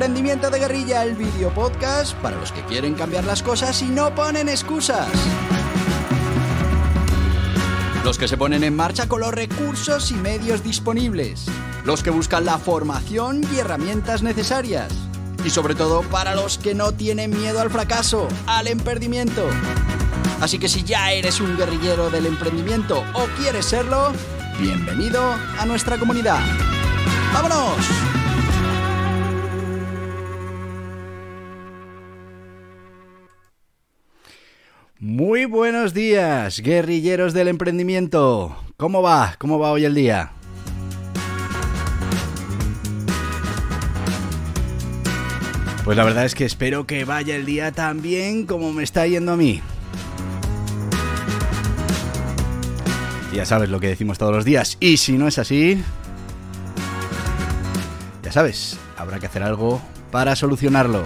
Emprendimiento de Guerrilla, el video podcast para los que quieren cambiar las cosas y no ponen excusas. Los que se ponen en marcha con los recursos y medios disponibles. Los que buscan la formación y herramientas necesarias. Y sobre todo para los que no tienen miedo al fracaso, al emprendimiento. Así que si ya eres un guerrillero del emprendimiento o quieres serlo, bienvenido a nuestra comunidad. ¡Vámonos! Muy buenos días, guerrilleros del emprendimiento. ¿Cómo va? ¿Cómo va hoy el día? Pues la verdad es que espero que vaya el día tan bien como me está yendo a mí. Ya sabes lo que decimos todos los días. Y si no es así, ya sabes, habrá que hacer algo para solucionarlo.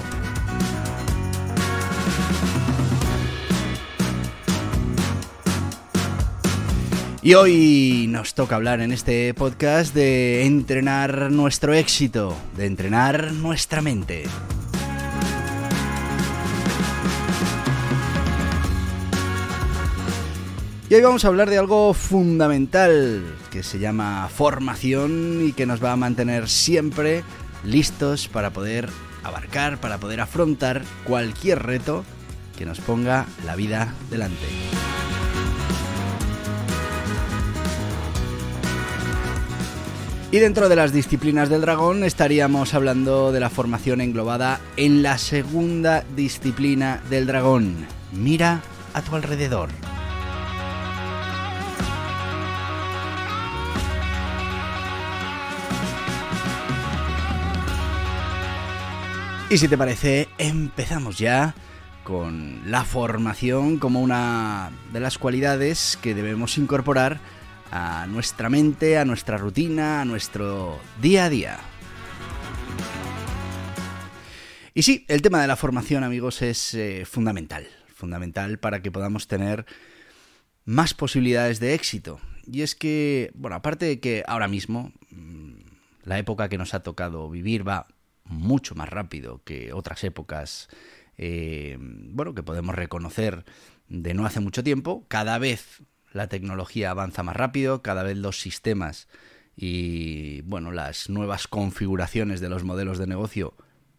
Y hoy nos toca hablar en este podcast de entrenar nuestro éxito, de entrenar nuestra mente. Y hoy vamos a hablar de algo fundamental que se llama formación y que nos va a mantener siempre listos para poder abarcar, para poder afrontar cualquier reto que nos ponga la vida delante. Y dentro de las disciplinas del dragón estaríamos hablando de la formación englobada en la segunda disciplina del dragón. Mira a tu alrededor. Y si te parece, empezamos ya con la formación como una de las cualidades que debemos incorporar a nuestra mente, a nuestra rutina, a nuestro día a día. Y sí, el tema de la formación, amigos, es eh, fundamental. Fundamental para que podamos tener más posibilidades de éxito. Y es que, bueno, aparte de que ahora mismo mm, la época que nos ha tocado vivir va mucho más rápido que otras épocas, eh, bueno, que podemos reconocer de no hace mucho tiempo, cada vez la tecnología avanza más rápido, cada vez los sistemas y bueno, las nuevas configuraciones de los modelos de negocio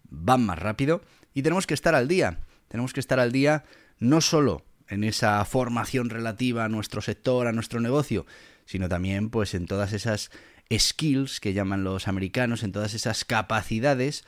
van más rápido y tenemos que estar al día. Tenemos que estar al día no solo en esa formación relativa a nuestro sector, a nuestro negocio, sino también pues en todas esas skills que llaman los americanos, en todas esas capacidades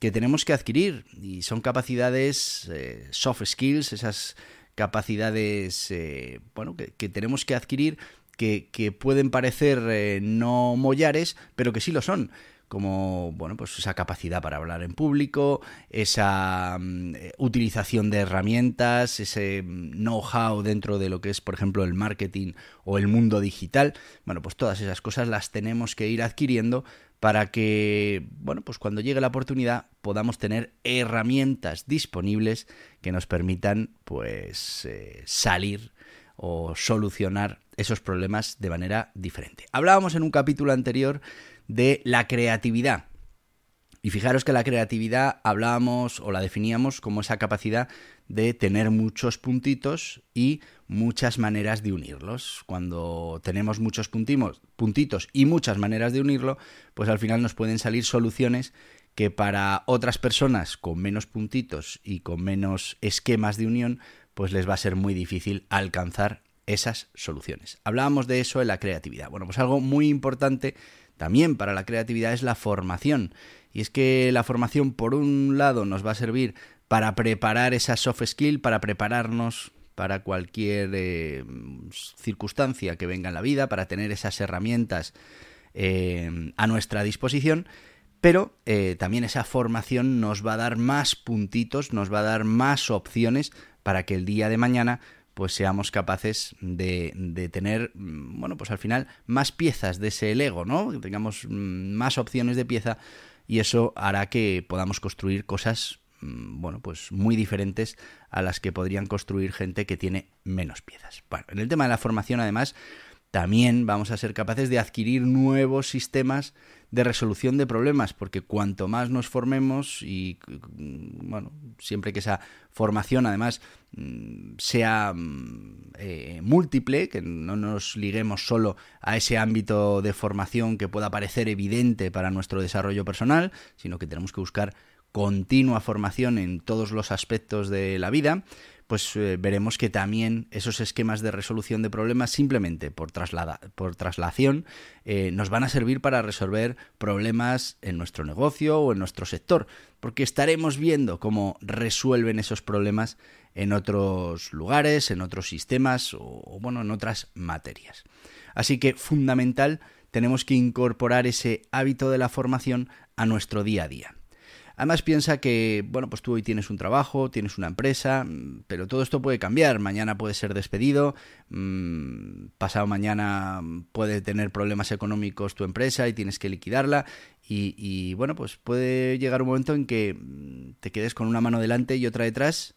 que tenemos que adquirir y son capacidades eh, soft skills, esas capacidades eh, bueno, que, tenemos que adquirir que, pueden parecer eh, no mollares, pero que sí lo son. Como bueno pues esa capacidad para hablar en público esa mm, utilización de herramientas ese mm, know-how dentro de lo que es por ejemplo el marketing o el mundo digital. Bueno pues todas esas cosas las tenemos que ir adquiriendo para que, bueno, pues cuando llegue la oportunidad podamos tener herramientas disponibles que nos permitan, pues, eh, salir o solucionar esos problemas de manera diferente. Hablábamos en un capítulo anterior de la creatividad. Y fijaros que la creatividad hablábamos o la definíamos como esa capacidad de tener muchos puntitos y muchas maneras de unirlos. Cuando tenemos muchos puntitos y muchas maneras de unirlo, pues al final nos pueden salir soluciones que para otras personas con menos puntitos y con menos esquemas de unión, pues les va a ser muy difícil alcanzar esas soluciones. Hablábamos de eso en la creatividad. Bueno, pues algo muy importante también para la creatividad es la formación. Y es que la formación, por un lado, nos va a servir para preparar esa soft skill, para prepararnos para cualquier eh, circunstancia que venga en la vida, para tener esas herramientas eh, a nuestra disposición, pero eh, también esa formación nos va a dar más puntitos, nos va a dar más opciones para que el día de mañana pues seamos capaces de, tener, mm, bueno, pues al final más piezas de ese Lego, ¿no? Tengamos mm, más opciones de pieza y eso hará que podamos construir cosas bueno, pues muy diferentes a las que podrían construir gente que tiene menos piezas. Bueno, en el tema de la formación, además, también vamos a ser capaces de adquirir nuevos sistemas de resolución de problemas, porque cuanto más nos formemos y, bueno, siempre que esa formación además mm, sea mm, eh, múltiple, que no nos liguemos solo a ese ámbito de formación que pueda parecer evidente para nuestro desarrollo personal, sino que tenemos que buscar continua formación en todos los aspectos de la vida, pues eh, veremos que también esos esquemas de resolución de problemas simplemente por, traslada, por traslación eh, nos van a servir para resolver problemas en nuestro negocio o en nuestro sector, porque estaremos viendo cómo resuelven esos problemas en otros lugares, en otros sistemas o, o bueno, en otras materias. Así que fundamental tenemos que incorporar ese hábito de la formación a nuestro día a día. Además piensa que, bueno, pues tú hoy tienes un trabajo, tienes una empresa, mm, pero todo esto puede cambiar. Mañana puede ser despedido, mmm, pasado mañana puede tener problemas económicos tu empresa y tienes que liquidarla. Y, bueno, pues puede llegar un momento en que mm, te quedes con una mano delante y otra detrás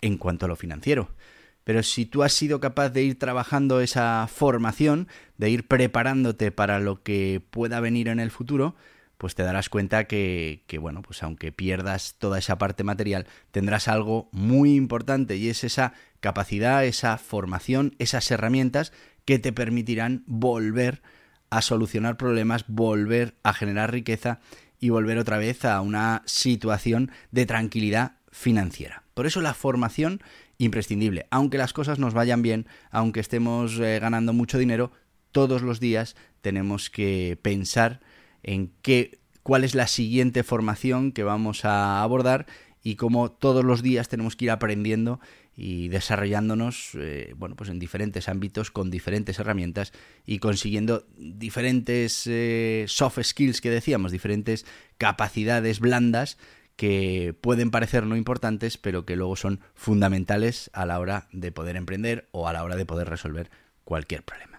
en cuanto a lo financiero. Pero si tú has sido capaz de ir trabajando esa formación, de ir preparándote para lo que pueda venir en el futuro, pues te darás cuenta que, que, bueno, pues aunque pierdas toda esa parte material, tendrás algo muy importante y es esa capacidad, esa formación, esas herramientas que te permitirán volver a solucionar problemas, volver a generar riqueza y volver otra vez a una situación de tranquilidad financiera. Por eso la formación imprescindible. Aunque las cosas nos vayan bien, aunque estemos eh, ganando mucho dinero, todos los días tenemos que pensar en qué, cuál es la siguiente formación que vamos a abordar y cómo todos los días tenemos que ir aprendiendo y desarrollándonos eh, bueno pues en diferentes ámbitos con diferentes herramientas y consiguiendo diferentes eh, soft skills que decíamos diferentes capacidades blandas que pueden parecer no importantes pero que luego son fundamentales a la hora de poder emprender o a la hora de poder resolver cualquier problema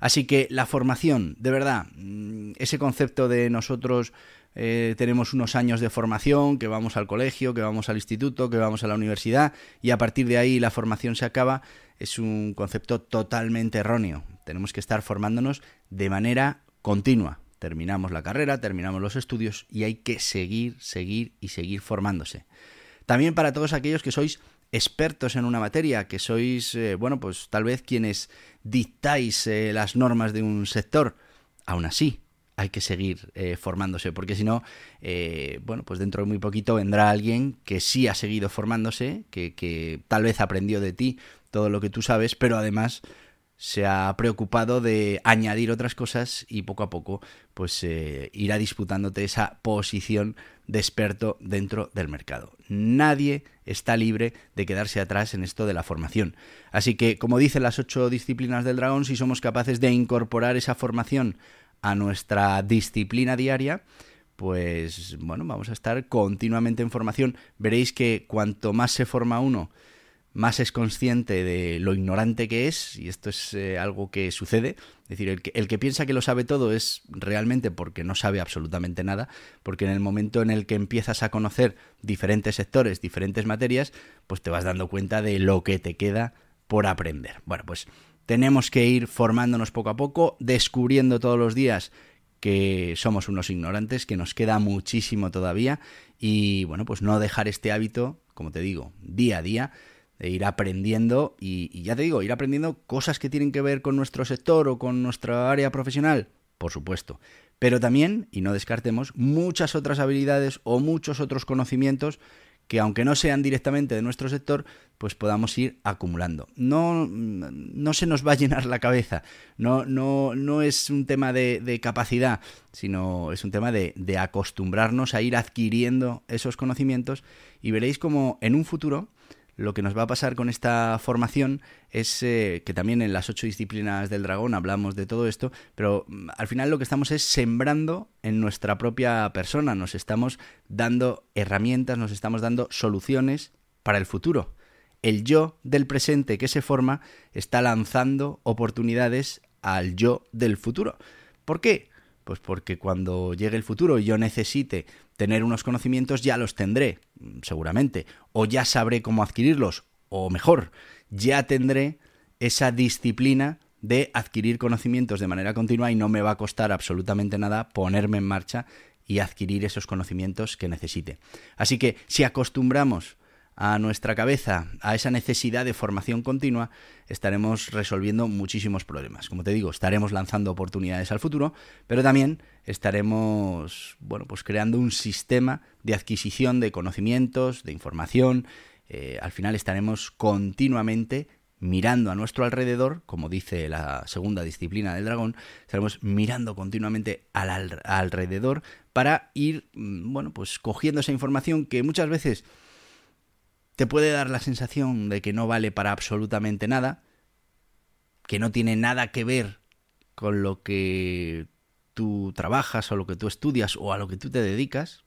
Así que la formación, de verdad, mm, ese concepto de nosotros eh, tenemos unos años de formación, que vamos al colegio, que vamos al instituto, que vamos a la universidad y a partir de ahí la formación se acaba, es un concepto totalmente erróneo. Tenemos que estar formándonos de manera continua. Terminamos la carrera, terminamos los estudios y hay que seguir, seguir y seguir formándose. También para todos aquellos que sois expertos en una materia, que sois, eh, bueno, pues tal vez quienes dictáis eh, las normas de un sector, aún así hay que seguir eh, formándose, porque si no, bueno, pues dentro de muy poquito vendrá alguien que sí ha seguido formándose, que, que tal vez aprendió de ti todo lo que tú sabes, pero además se ha preocupado de añadir otras cosas y poco a poco pues eh, irá disputándote esa posición de experto dentro del mercado. Nadie está libre de quedarse atrás en esto de la formación. Así que, como dicen las ocho disciplinas del dragón, si somos capaces de incorporar esa formación a nuestra disciplina diaria, pues bueno, vamos a estar continuamente en formación. Veréis que cuanto más se forma uno, más es consciente de lo ignorante que es, y esto es eh, algo que sucede, es decir, el que, el que piensa que lo sabe todo es realmente porque no sabe absolutamente nada, porque en el momento en el que empiezas a conocer diferentes sectores, diferentes materias, pues te vas dando cuenta de lo que te queda por aprender. Bueno, pues tenemos que ir formándonos poco a poco, descubriendo todos los días que somos unos ignorantes, que nos queda muchísimo todavía y bueno, pues no dejar este hábito, como te digo, día a día, de ir aprendiendo y, ya te digo, ir aprendiendo cosas que tienen que ver con nuestro sector o con nuestra área profesional, por supuesto. Pero también, y no descartemos, muchas otras habilidades o muchos otros conocimientos que aunque no sean directamente de nuestro sector, pues podamos ir acumulando. No, no se nos va a llenar la cabeza, no, no, no es un tema de, capacidad, sino es un tema de, de acostumbrarnos a ir adquiriendo esos conocimientos y veréis como en un futuro lo que nos va a pasar con esta formación es eh, que también en las ocho disciplinas del dragón hablamos de todo esto, pero mm, al final lo que estamos es sembrando en nuestra propia persona, nos estamos dando herramientas, nos estamos dando soluciones para el futuro. El yo del presente que se forma está lanzando oportunidades al yo del futuro. ¿Por qué? Pues porque cuando llegue el futuro y yo necesite tener unos conocimientos, ya los tendré, seguramente, o ya sabré cómo adquirirlos, o mejor, ya tendré esa disciplina de adquirir conocimientos de manera continua y no me va a costar absolutamente nada ponerme en marcha y adquirir esos conocimientos que necesite. Así que si acostumbramos a nuestra cabeza a esa necesidad de formación continua, estaremos resolviendo muchísimos problemas. Como te digo, estaremos lanzando oportunidades al futuro, pero también estaremos, bueno, pues creando un sistema de adquisición de conocimientos, de información. Eh, al final estaremos continuamente mirando a nuestro alrededor, como dice la segunda disciplina del dragón, estaremos mirando continuamente al alrededor para ir, mm, bueno, pues cogiendo esa información que muchas veces te puede dar la sensación de que no vale para absolutamente nada, que no tiene nada que ver con lo que tú trabajas o lo que tú estudias o a lo que tú te dedicas,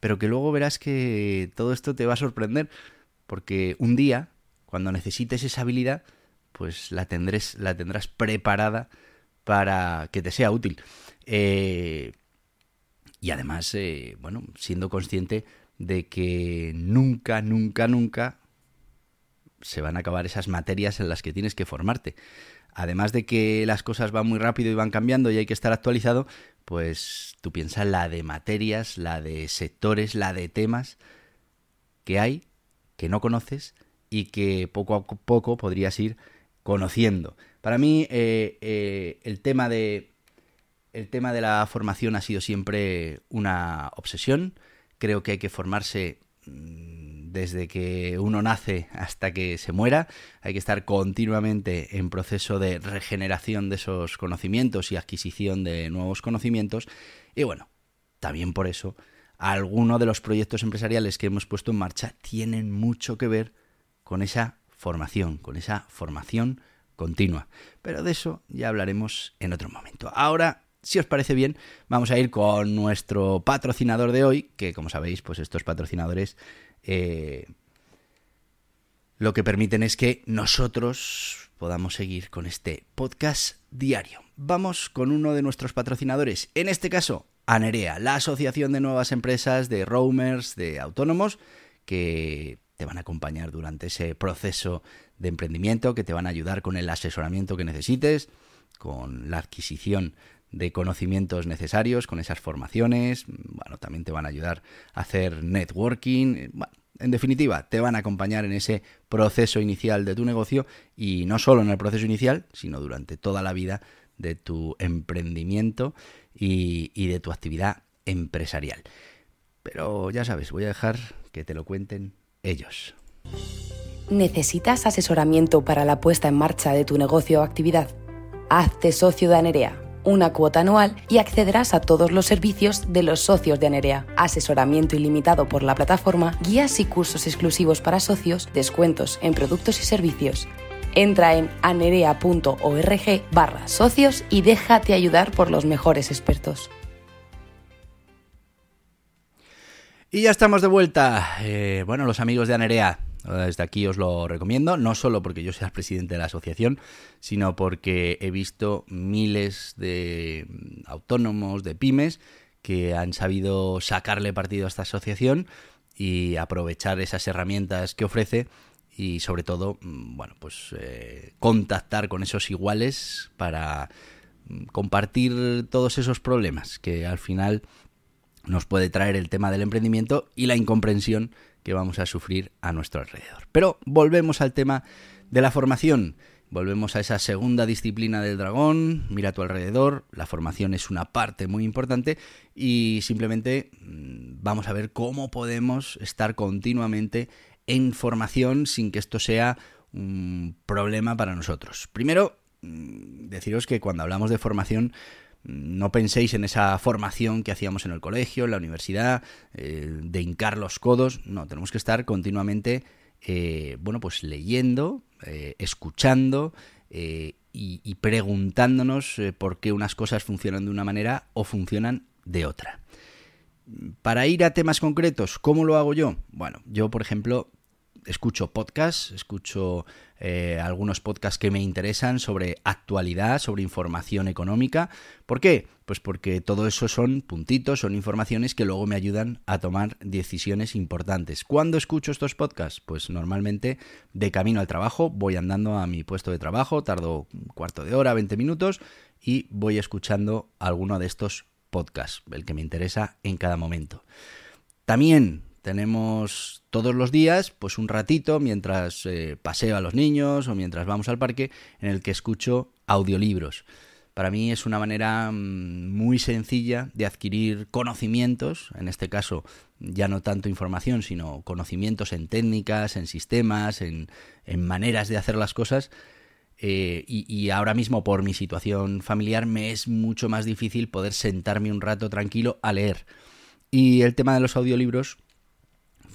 pero que luego verás que todo esto te va a sorprender, porque un día, cuando necesites esa habilidad, pues la, tendrás, preparada para que te sea útil. Eh, y además, eh, bueno, siendo consciente de que nunca, nunca, nunca se van a acabar esas materias en las que tienes que formarte. Además de que las cosas van muy rápido y van cambiando y hay que estar actualizado, pues tú piensas la de materias, la de sectores, la de temas que hay, que no conoces y que poco a poco podrías ir conociendo. Para mí eh, eh, el tema de el tema de la formación ha sido siempre una obsesión creo que hay que formarse mm, desde que uno nace hasta que se muera. Hay que estar continuamente en proceso de regeneración de esos conocimientos y adquisición de nuevos conocimientos. Y bueno, también por eso, algunos de los proyectos empresariales que hemos puesto en marcha tienen mucho que ver con esa formación, con esa formación continua. Pero de eso ya hablaremos en otro momento. Ahora si os parece bien, vamos a ir con nuestro patrocinador de hoy, que como sabéis, pues estos patrocinadores eh, lo que permiten es que nosotros podamos seguir con este podcast diario. Vamos con uno de nuestros patrocinadores, en este caso, Anerea, la Asociación de Nuevas Empresas de Roamers, de Autónomos, que te van a acompañar durante ese proceso de emprendimiento, que te van a ayudar con el asesoramiento que necesites, con la adquisición de conocimientos necesarios con esas formaciones. Bueno, también te van a ayudar a hacer networking. en definitiva, te van a acompañar en ese proceso inicial de tu negocio y no solo en el proceso inicial, sino durante toda la vida de tu emprendimiento y, y de tu actividad empresarial. Pero ya sabes, voy a dejar que te lo cuenten ellos. ¿Necesitas asesoramiento para la puesta en marcha de tu negocio o actividad? Hazte socio de Anerea una cuota anual y accederás a todos los servicios de los socios de Anerea. Asesoramiento ilimitado por la plataforma, guías y cursos exclusivos para socios, descuentos en productos y servicios. Entra en anerea.org barra socios y déjate ayudar por los mejores expertos. Y ya estamos de vuelta. Eh, bueno, los amigos de Anerea, desde aquí os lo recomiendo, no solo porque yo sea presidente de la asociación, sino porque he visto miles de autónomos, de pymes, que han sabido sacarle partido a esta asociación y aprovechar esas herramientas que ofrece y sobre todo, mm, bueno, pues eh, contactar con esos iguales para mm, compartir todos esos problemas que al final nos puede traer el tema del emprendimiento y la incomprensión que vamos a sufrir a nuestro alrededor. Pero volvemos al tema de la formación. Volvemos a esa segunda disciplina del dragón, mira a tu alrededor, la formación es una parte muy importante y simplemente mm, vamos a ver cómo podemos estar continuamente en formación sin que esto sea un problema para nosotros. Primero, mm, deciros que cuando hablamos de formación no penséis en esa formación que hacíamos en el colegio, en la universidad, eh, de hincar los codos. No, tenemos que estar continuamente, eh, bueno, pues leyendo, eh, escuchando y, y, preguntándonos por qué unas cosas funcionan de una manera o funcionan de otra. Para ir a temas concretos, ¿cómo lo hago yo? Bueno, yo, por ejemplo, escucho podcasts, escucho eh, algunos podcasts que me interesan sobre actualidad, sobre información económica. ¿Por qué? Pues porque todo eso son puntitos, son informaciones que luego me ayudan a tomar decisiones importantes. ¿Cuándo escucho estos podcasts? Pues normalmente de camino al trabajo, voy andando a mi puesto de trabajo, tardo un cuarto de hora, 20 minutos y voy escuchando alguno de estos podcasts, el que me interesa en cada momento. También tenemos todos los días pues un ratito mientras eh, paseo a los niños o mientras vamos al parque en el que escucho audiolibros. Para mí es una manera mm, muy sencilla de adquirir conocimientos, en este caso ya no tanto información, sino conocimientos en técnicas, en sistemas, en, maneras de hacer las cosas. Eh, y, y ahora mismo por mi situación familiar me es mucho más difícil poder sentarme un rato tranquilo a leer. Y el tema de los audiolibros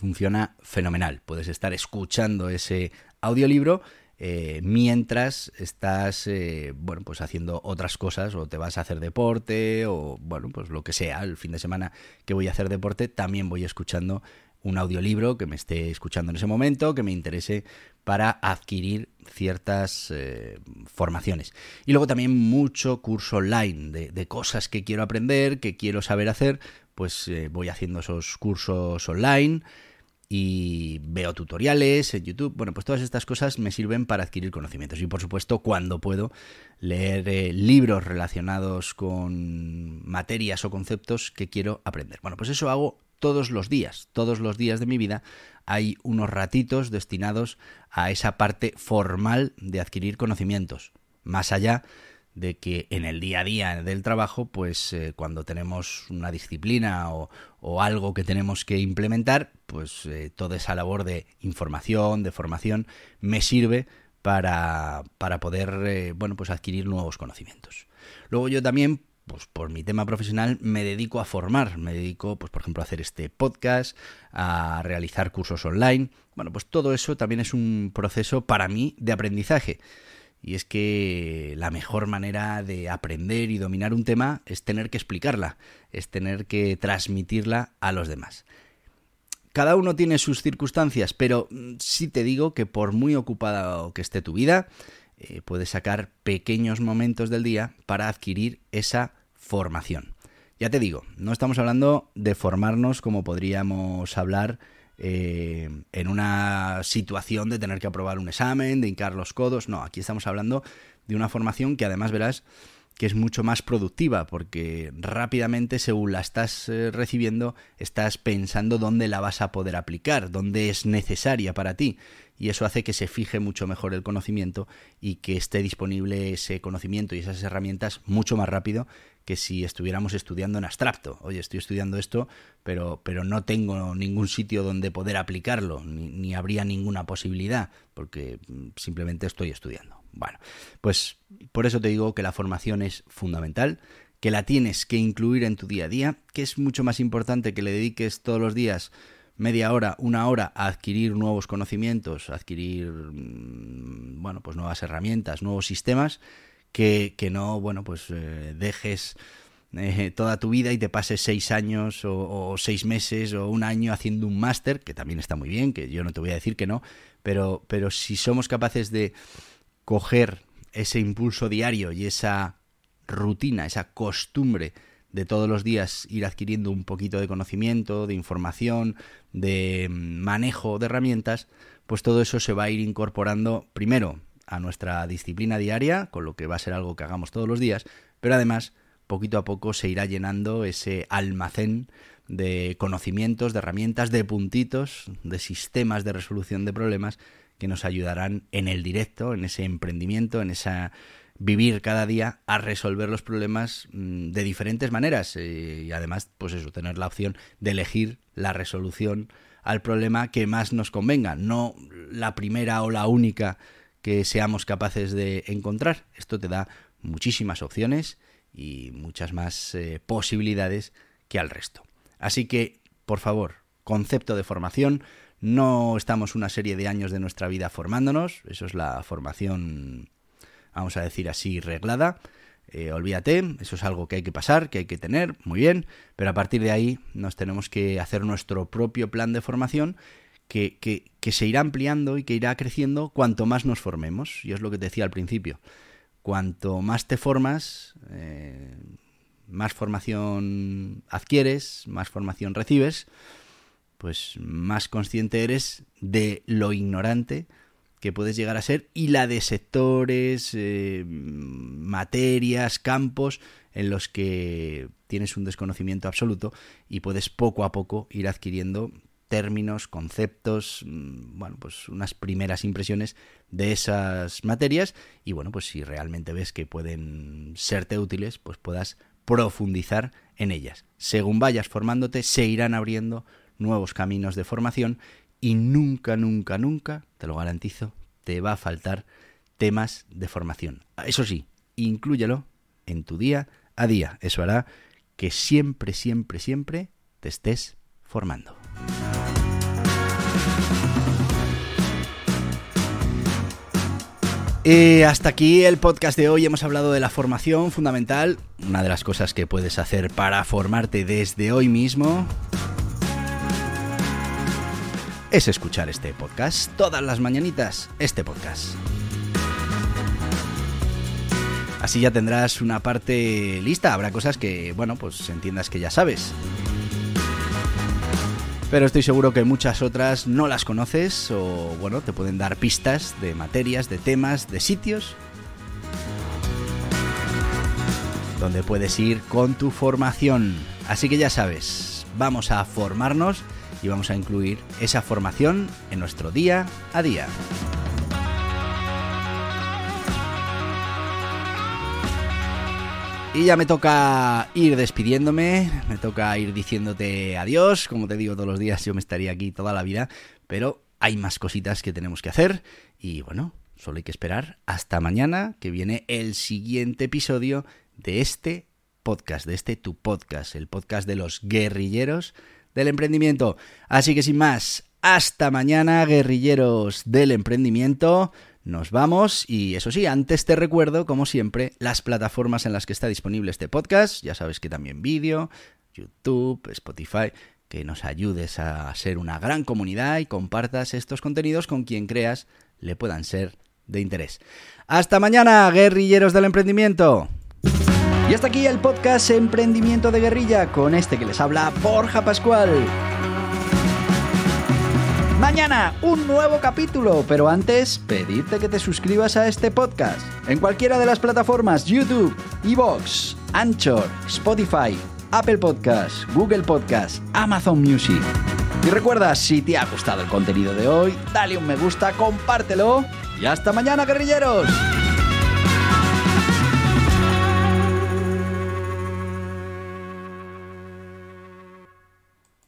funciona fenomenal. Puedes estar escuchando ese audiolibro eh, mientras estás eh, bueno pues haciendo otras cosas o te vas a hacer deporte o bueno pues lo que sea el fin de semana que voy a hacer deporte también voy escuchando un audiolibro que me esté escuchando en ese momento que me interese para adquirir ciertas eh, formaciones y luego también mucho curso online de, de, cosas que quiero aprender que quiero saber hacer pues voy haciendo esos cursos online y veo tutoriales en YouTube. Bueno, pues todas estas cosas me sirven para adquirir conocimientos. Y por supuesto, cuando puedo leer eh, libros relacionados con materias o conceptos que quiero aprender. Bueno, pues eso hago todos los días. Todos los días de mi vida hay unos ratitos destinados a esa parte formal de adquirir conocimientos. Más allá que en el día a día del trabajo, pues eh, cuando tenemos una disciplina o, algo que tenemos que implementar, pues eh, toda esa labor de información, de formación, me sirve para, para poder, eh, bueno, pues adquirir nuevos conocimientos. Luego yo también, pues por mi tema profesional, me dedico a formar, me dedico, pues por ejemplo, a hacer este podcast, a realizar cursos online. Bueno, pues todo eso también es un proceso para mí de aprendizaje. Y es que la mejor manera de aprender y dominar un tema es tener que explicarla, es tener que transmitirla a los demás. Cada uno tiene sus circunstancias, pero mm, sí te digo que por muy ocupada que esté tu vida, eh, puedes sacar pequeños momentos del día para adquirir esa formación. Ya te digo, no estamos hablando de formarnos como podríamos hablar eh, en una situación de tener que aprobar un examen, de hincar los codos. No, aquí estamos hablando de una formación que además verás que es mucho más productiva porque rápidamente según la estás eh, recibiendo estás pensando dónde la vas a poder aplicar, dónde es necesaria para ti y eso hace que se fije mucho mejor el conocimiento y que esté disponible ese conocimiento y esas herramientas mucho más rápido que si estuviéramos estudiando en abstracto. Oye, estoy estudiando esto, pero, pero no tengo ningún sitio donde poder aplicarlo, ni, ni habría ninguna posibilidad, porque mm, simplemente estoy estudiando. Bueno, pues por eso te digo que la formación es fundamental, que la tienes que incluir en tu día a día, que es mucho más importante que le dediques todos los días media hora, una hora a adquirir nuevos conocimientos, adquirir mm, bueno, pues nuevas herramientas, nuevos sistemas, que, no, bueno, pues eh, dejes eh, toda tu vida y te pases seis años o, seis meses o un año haciendo un máster, que también está muy bien, que yo no te voy a decir que no, pero, pero si somos capaces de coger ese impulso diario y esa rutina, esa costumbre de todos los días ir adquiriendo un poquito de conocimiento, de información, de manejo de herramientas, pues todo eso se va a ir incorporando primero a nuestra disciplina diaria, con lo que va a ser algo que hagamos todos los días, pero además poquito a poco se irá llenando ese almacén de conocimientos, de herramientas, de puntitos, de sistemas de resolución de problemas que nos ayudarán en el directo, en ese emprendimiento, en esa vivir cada día a resolver los problemas mm, de diferentes maneras. Eh, y además pues eso tener la opción de elegir la resolución al problema que más nos convenga no la primera o la única que seamos capaces de encontrar. Esto te da muchísimas opciones y muchas más eh, posibilidades que al resto. Así que por favor concepto de formación. No estamos una serie de años de nuestra vida formándonos. Eso es la formación vamos a decir así, reglada. Eh, olvídate, eso es algo que hay que pasar, que hay que tener, muy bien, pero a partir de ahí nos tenemos que hacer nuestro propio plan de formación que, que, se irá ampliando y que irá creciendo cuanto más nos formemos. Y es lo que te decía al principio. Cuanto más te formas, eh, más formación adquieres, más formación recibes, pues más consciente eres de lo ignorante que puedes llegar a ser y la de sectores, eh, materias, campos en los que tienes un desconocimiento absoluto y puedes poco a poco ir adquiriendo términos, conceptos, mm, bueno, pues unas primeras impresiones de esas materias y bueno, pues si realmente ves que pueden serte útiles, pues puedas profundizar en ellas. Según vayas formándote, se irán abriendo nuevos caminos de formación y nunca, nunca, nunca, te lo garantizo, te va a faltar temas de formación. Eso sí, inclúyelo en tu día a día. Eso hará que siempre, siempre, siempre te estés formando. Y hasta aquí el podcast de hoy. Hemos hablado de la formación fundamental, una de las cosas que puedes hacer para formarte desde hoy mismo es escuchar este podcast todas las mañanitas, este podcast. Así ya tendrás una parte lista, habrá cosas que, bueno, pues entiendas que ya sabes pero estoy seguro que muchas otras no las conoces o bueno, te pueden dar pistas de materias, de temas, de sitios donde puedes ir con tu formación. Así que ya sabes, vamos a formarnos y vamos a incluir esa formación en nuestro día a día. Y ya me toca ir despidiéndome, me toca ir diciéndote adiós, como te digo todos los días, yo me estaría aquí toda la vida, pero hay más cositas que tenemos que hacer y bueno, solo hay que esperar hasta mañana que viene el siguiente episodio de este podcast, de este tu podcast, el podcast de los guerrilleros del emprendimiento. Así que sin más, hasta mañana, guerrilleros del emprendimiento. Nos vamos y eso sí, antes te recuerdo, como siempre, las plataformas en las que está disponible este podcast. Ya sabes que también vídeo, YouTube, Spotify, que nos ayudes a ser una gran comunidad y compartas estos contenidos con quien creas le puedan ser de interés. Hasta mañana, guerrilleros del emprendimiento. Y hasta aquí el podcast Emprendimiento de Guerrilla con este que les habla Borja Pascual. Mañana un nuevo capítulo, pero antes pedirte que te suscribas a este podcast en cualquiera de las plataformas YouTube, Evox, Anchor, Spotify, Apple Podcasts, Google Podcasts, Amazon Music. Y recuerda, si te ha gustado el contenido de hoy, dale un me gusta, compártelo y hasta mañana, guerrilleros.